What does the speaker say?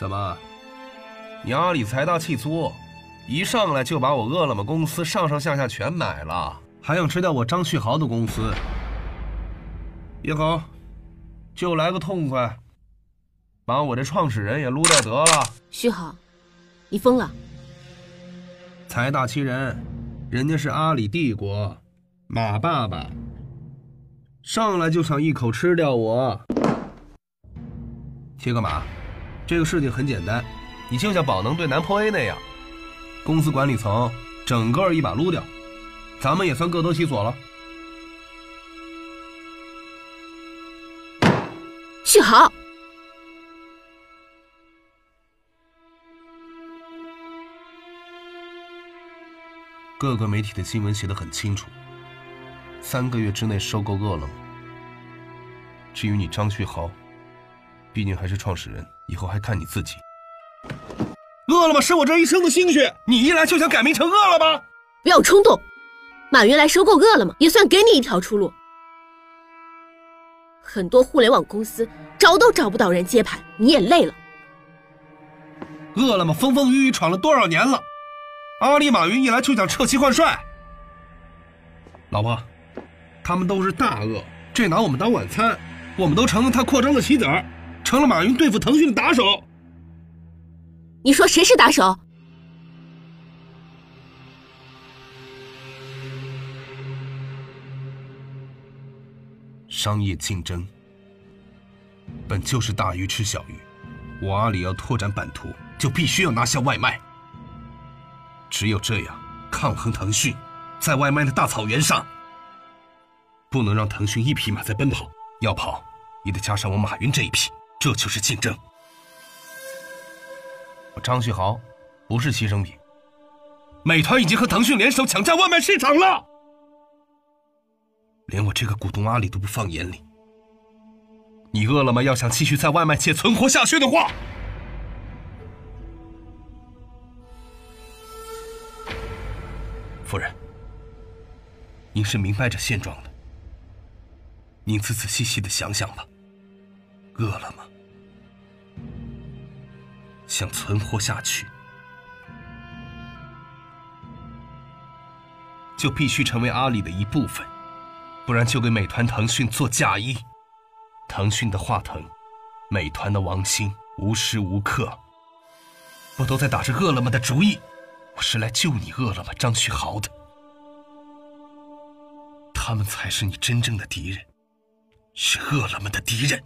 怎么？你阿里财大气粗，一上来就把我饿了么公司上上下下全买了，还想吃掉我张旭豪的公司？也好，就来个痛快，把我这创始人也撸掉得了。旭豪，你疯了！财大气人，人家是阿里帝国，马爸爸，上来就想一口吃掉我。切个马，这个事情很简单。你就像宝能对南坡 A 那样，公司管理层整个一把撸掉，咱们也算各得其所了。旭豪，各个媒体的新闻写的很清楚，三个月之内收购饿了么。至于你张旭豪，毕竟还是创始人，以后还看你自己。饿了么是我这一生的心血，你一来就想改名成饿了么？不要冲动，马云来收购饿了么，也算给你一条出路。很多互联网公司找都找不到人接盘，你也累了。饿了么风风雨雨闯了多少年了，阿里马云一来就想撤旗换帅。老婆，他们都是大鳄，这拿我们当晚餐，我们都成了他扩张的棋子儿，成了马云对付腾讯的打手。你说谁是打手？商业竞争本就是大鱼吃小鱼，我阿里要拓展版图，就必须要拿下外卖。只有这样抗衡腾讯，在外卖的大草原上，不能让腾讯一匹马在奔跑，要跑也得加上我马云这一匹，这就是竞争。张旭豪不是牺牲品。美团已经和腾讯联手抢占外卖市场了，连我这个股东阿里都不放眼里。你饿了么要想继续在外卖界存活下去的话，夫人，您是明白这现状的，您仔仔细细的想想吧。饿了么。想存活下去，就必须成为阿里的一部分，不然就给美团、腾讯做嫁衣。腾讯的华腾，美团的王兴，无时无刻不都在打着饿了么的主意。我是来救你饿了么张旭豪的，他们才是你真正的敌人，是饿了么的敌人。